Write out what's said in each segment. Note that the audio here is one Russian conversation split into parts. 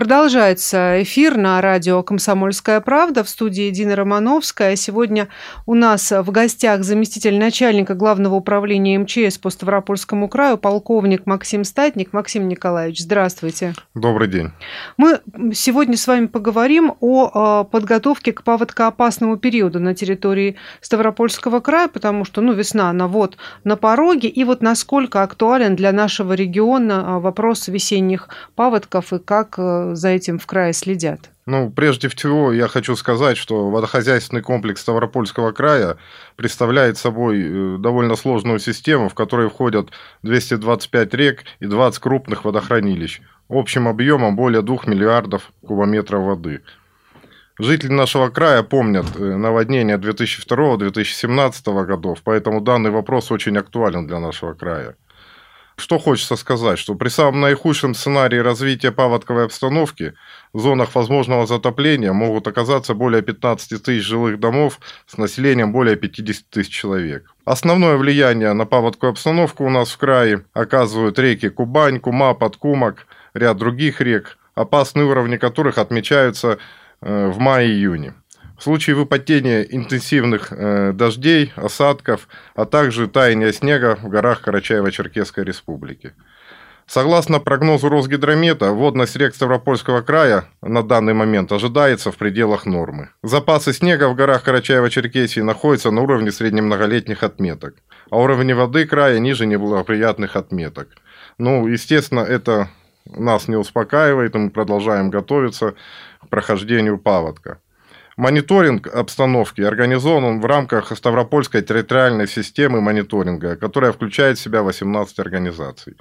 Продолжается эфир на радио «Комсомольская правда» в студии Дина Романовская. Сегодня у нас в гостях заместитель начальника Главного управления МЧС по Ставропольскому краю, полковник Максим Статник. Максим Николаевич, здравствуйте. Добрый день. Мы сегодня с вами поговорим о подготовке к паводкоопасному периоду на территории Ставропольского края, потому что ну, весна, она вот на пороге, и вот насколько актуален для нашего региона а, вопрос весенних паводков и как э, за этим в крае следят? Ну, прежде всего, я хочу сказать, что водохозяйственный комплекс Ставропольского края представляет собой э, довольно сложную систему, в которой входят 225 рек и 20 крупных водохранилищ, общим объемом более 2 миллиардов кубометров воды. Жители нашего края помнят э, наводнения 2002-2017 годов, поэтому данный вопрос очень актуален для нашего края. Что хочется сказать, что при самом наихудшем сценарии развития паводковой обстановки в зонах возможного затопления могут оказаться более 15 тысяч жилых домов с населением более 50 тысяч человек. Основное влияние на паводковую обстановку у нас в крае оказывают реки Кубань, Кума, Подкумок, ряд других рек, опасные уровни которых отмечаются э, в мае-июне. В случае выпадения интенсивных э, дождей, осадков, а также таяния снега в горах Карачаево-Черкесской республики. Согласно прогнозу Росгидромета, водность рек Ставропольского края на данный момент ожидается в пределах нормы. Запасы снега в горах Карачаево-Черкесии находятся на уровне среднемноголетних отметок, а уровень воды края ниже неблагоприятных отметок. Ну, естественно, это нас не успокаивает, и мы продолжаем готовиться к прохождению паводка. Мониторинг обстановки организован в рамках Ставропольской территориальной системы мониторинга, которая включает в себя 18 организаций.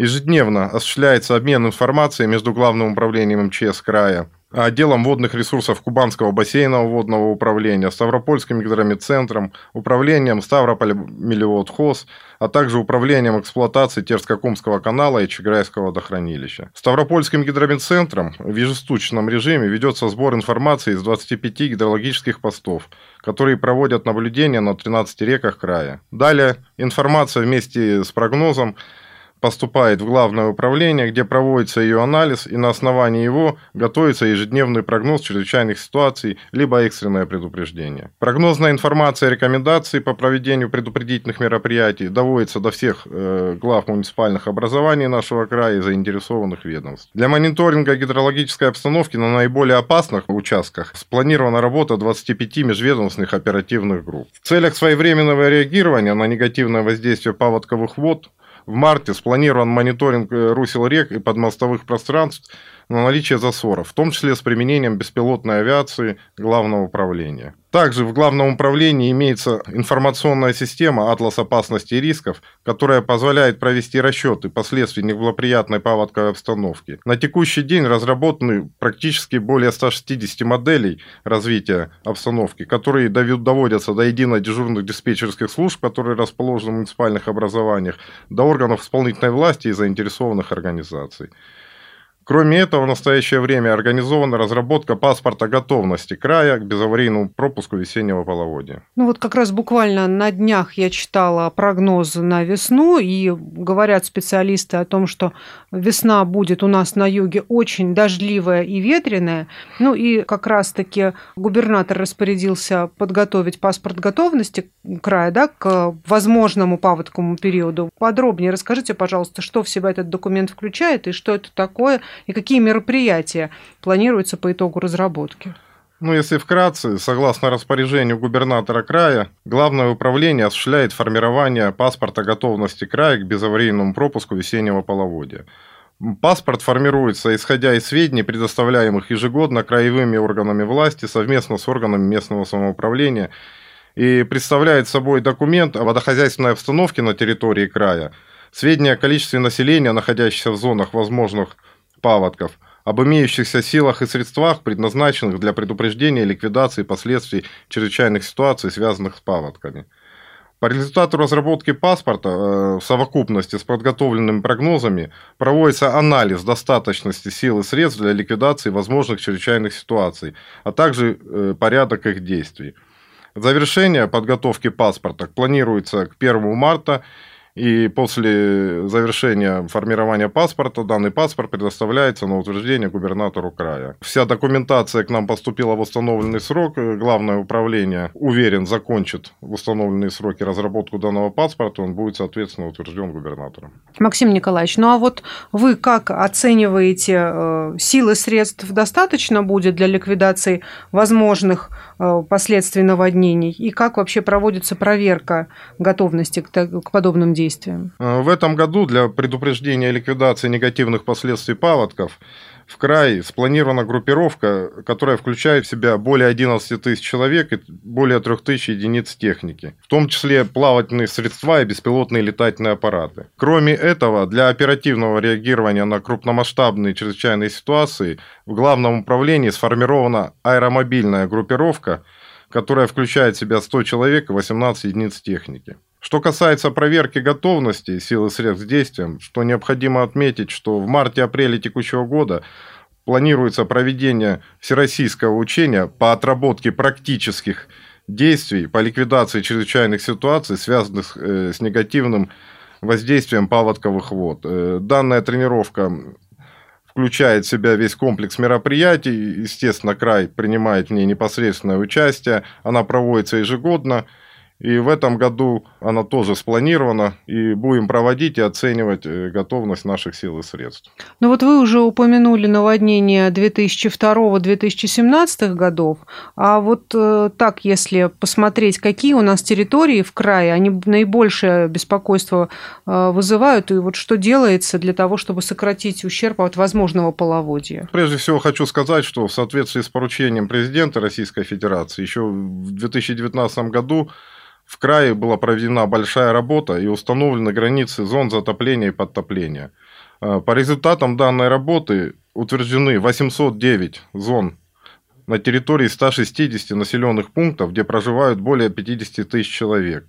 Ежедневно осуществляется обмен информацией между Главным управлением МЧС края, отделом водных ресурсов Кубанского бассейного водного управления, Ставропольским гидромедцентром, управлением Ставрополь Мелиотхоз, а также управлением эксплуатации Терскокумского канала и Чеграйского водохранилища. Ставропольским гидромедцентром в ежестучном режиме ведется сбор информации из 25 гидрологических постов, которые проводят наблюдения на 13 реках края. Далее информация вместе с прогнозом поступает в главное управление, где проводится ее анализ, и на основании его готовится ежедневный прогноз чрезвычайных ситуаций, либо экстренное предупреждение. Прогнозная информация и рекомендации по проведению предупредительных мероприятий доводится до всех э, глав муниципальных образований нашего края и заинтересованных ведомств. Для мониторинга гидрологической обстановки на наиболее опасных участках спланирована работа 25 межведомственных оперативных групп. В целях своевременного реагирования на негативное воздействие паводковых вод в марте спланирован мониторинг э, русел рек и подмостовых пространств на наличие засоров, в том числе с применением беспилотной авиации Главного управления. Также в Главном управлении имеется информационная система «Атлас опасностей и рисков», которая позволяет провести расчеты последствий неблагоприятной паводковой обстановки. На текущий день разработаны практически более 160 моделей развития обстановки, которые доводятся до едино дежурных диспетчерских служб, которые расположены в муниципальных образованиях, до органов исполнительной власти и заинтересованных организаций. Кроме этого, в настоящее время организована разработка паспорта готовности края к безаварийному пропуску весеннего половодья. Ну вот как раз буквально на днях я читала прогноз на весну, и говорят специалисты о том, что весна будет у нас на юге очень дождливая и ветреная. Ну и как раз-таки губернатор распорядился подготовить паспорт готовности края да, к возможному паводковому периоду. Подробнее расскажите, пожалуйста, что в себя этот документ включает и что это такое, и какие мероприятия планируются по итогу разработки? Ну, если вкратце, согласно распоряжению губернатора края, Главное управление осуществляет формирование паспорта готовности края к безаварийному пропуску весеннего половодья. Паспорт формируется, исходя из сведений, предоставляемых ежегодно краевыми органами власти совместно с органами местного самоуправления и представляет собой документ о водохозяйственной обстановке на территории края, сведения о количестве населения, находящихся в зонах возможных паводков, об имеющихся силах и средствах, предназначенных для предупреждения и ликвидации последствий чрезвычайных ситуаций, связанных с паводками. По результату разработки паспорта э, в совокупности с подготовленными прогнозами проводится анализ достаточности сил и средств для ликвидации возможных чрезвычайных ситуаций, а также э, порядок их действий. Завершение подготовки паспорта планируется к 1 марта и после завершения формирования паспорта данный паспорт предоставляется на утверждение губернатору края. Вся документация к нам поступила в установленный срок. Главное управление, уверен, закончит в установленные сроки разработку данного паспорта. Он будет, соответственно, утвержден губернатором. Максим Николаевич, ну а вот вы как оцениваете э, силы средств достаточно будет для ликвидации возможных э, последствий наводнений? И как вообще проводится проверка готовности к подобным действиям? Действиям? Э, в этом году для предупреждения и ликвидации негативных последствий паводков в край спланирована группировка, которая включает в себя более 11 тысяч человек и более 3 тысяч единиц техники, в том числе плавательные средства и беспилотные летательные аппараты. Кроме этого, для оперативного реагирования на крупномасштабные чрезвычайные ситуации в Главном управлении сформирована аэромобильная группировка, которая включает в себя 100 человек и 18 единиц техники. Что касается проверки готовности сил и средств к действиям, что необходимо отметить, что в марте-апреле текущего года планируется проведение всероссийского учения по отработке практических действий по ликвидации чрезвычайных ситуаций, связанных э, с негативным воздействием паводковых вод. Э, данная тренировка включает в себя весь комплекс мероприятий. Естественно, край принимает в ней непосредственное участие. Она проводится ежегодно. И в этом году она тоже спланирована, и будем проводить и оценивать э, готовность наших сил и средств. Ну вот вы уже упомянули наводнение 2002-2017 годов, а вот э, так, если посмотреть, какие у нас территории в крае, они наибольшее беспокойство э, вызывают, и вот что делается для того, чтобы сократить ущерб от возможного половодья? Прежде всего хочу сказать, что в соответствии с поручением президента Российской Федерации еще в 2019 году в крае была проведена большая работа и установлены границы зон затопления и подтопления. Э, по результатам данной работы утверждены 809 зон на территории 160 населенных пунктов, где проживают более 50 тысяч человек.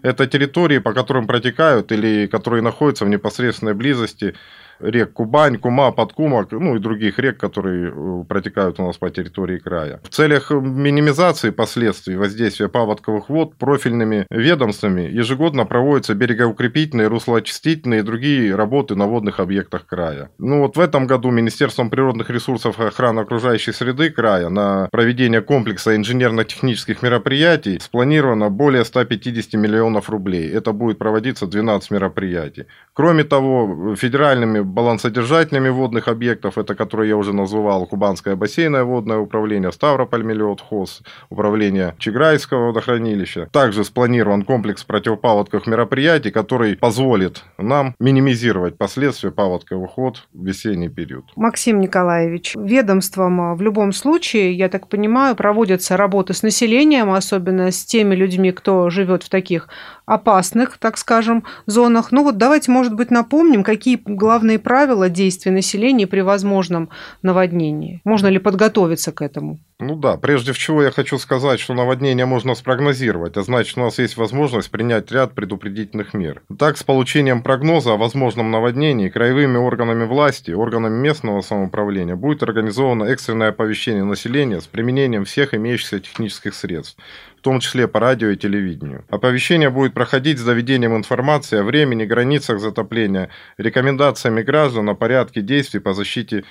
Это территории, по которым протекают или которые находятся в непосредственной близости рек Кубань, Кума, Подкума, ну и других рек, которые э, протекают у нас по территории края. В целях минимизации последствий воздействия паводковых вод профильными ведомствами ежегодно проводятся берегоукрепительные, руслоочистительные и другие работы на водных объектах края. Ну вот в этом году Министерством природных ресурсов и охраны окружающей среды края на проведение комплекса инженерно-технических мероприятий спланировано более 150 миллионов рублей. Это будет проводиться 12 мероприятий. Кроме того, федеральными балансодержателями водных объектов, это которые я уже называл, Кубанское бассейное водное управление, Ставрополь Мелиот ХОС, управление Чеграйского водохранилища. Также спланирован комплекс противопаводковых мероприятий, который позволит нам минимизировать последствия паводковых вод в весенний период. Максим Николаевич, ведомством а, в любом случае, я так понимаю, проводятся работы с населением, особенно с теми людьми, кто живет в таких опасных, так скажем, зонах. Ну вот давайте, может быть, напомним, какие главные правила действий населения при возможном наводнении. Можно ли подготовиться к этому? Ну да, прежде всего я хочу сказать, что наводнение можно спрогнозировать, а значит у нас есть возможность принять ряд предупредительных мер. Так, с получением прогноза о возможном наводнении краевыми органами власти, органами местного самоуправления будет организовано экстренное оповещение населения с применением всех имеющихся технических средств, в том числе по радио и телевидению. Оповещение будет проходить с доведением информации о времени, границах затопления, рекомендациями граждан о порядке действий по защите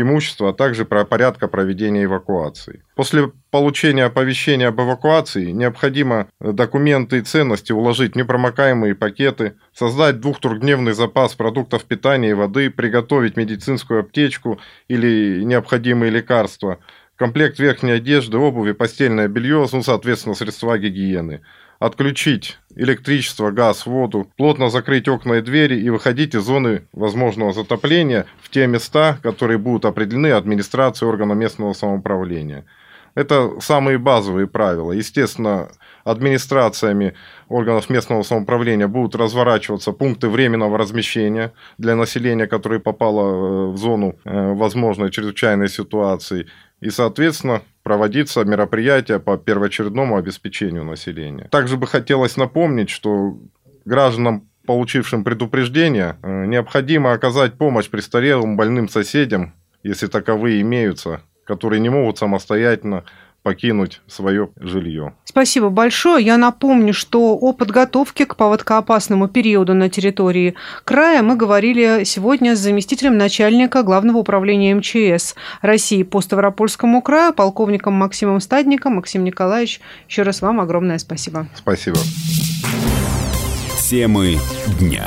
имущества, а также про порядка проведения эвакуации. После получения оповещения об эвакуации необходимо документы и ценности уложить в непромокаемые пакеты, создать двух-трехдневный запас продуктов питания и воды, приготовить медицинскую аптечку или необходимые лекарства, комплект верхней одежды, обуви, постельное белье, ну, соответственно, средства гигиены – отключить электричество, газ, воду, плотно закрыть окна и двери и выходить из зоны возможного затопления в те места, которые будут определены администрацией органа местного самоуправления. Это самые базовые правила. Естественно, администрациями органов местного самоуправления будут разворачиваться пункты временного размещения для населения, которое попало э, в зону э, возможной чрезвычайной ситуации. И, соответственно, проводиться мероприятия по первоочередному обеспечению населения. Также бы хотелось напомнить, что гражданам получившим предупреждение, э, необходимо оказать помощь престарелым больным соседям, если таковые имеются, которые не могут самостоятельно покинуть свое жилье. Спасибо большое. Я напомню, что о подготовке к поводкоопасному периоду на территории края мы говорили сегодня с заместителем начальника Главного управления МЧС России по Ставропольскому краю, полковником Максимом Стадником. Максим Николаевич, еще раз вам огромное спасибо. Спасибо. Темы дня.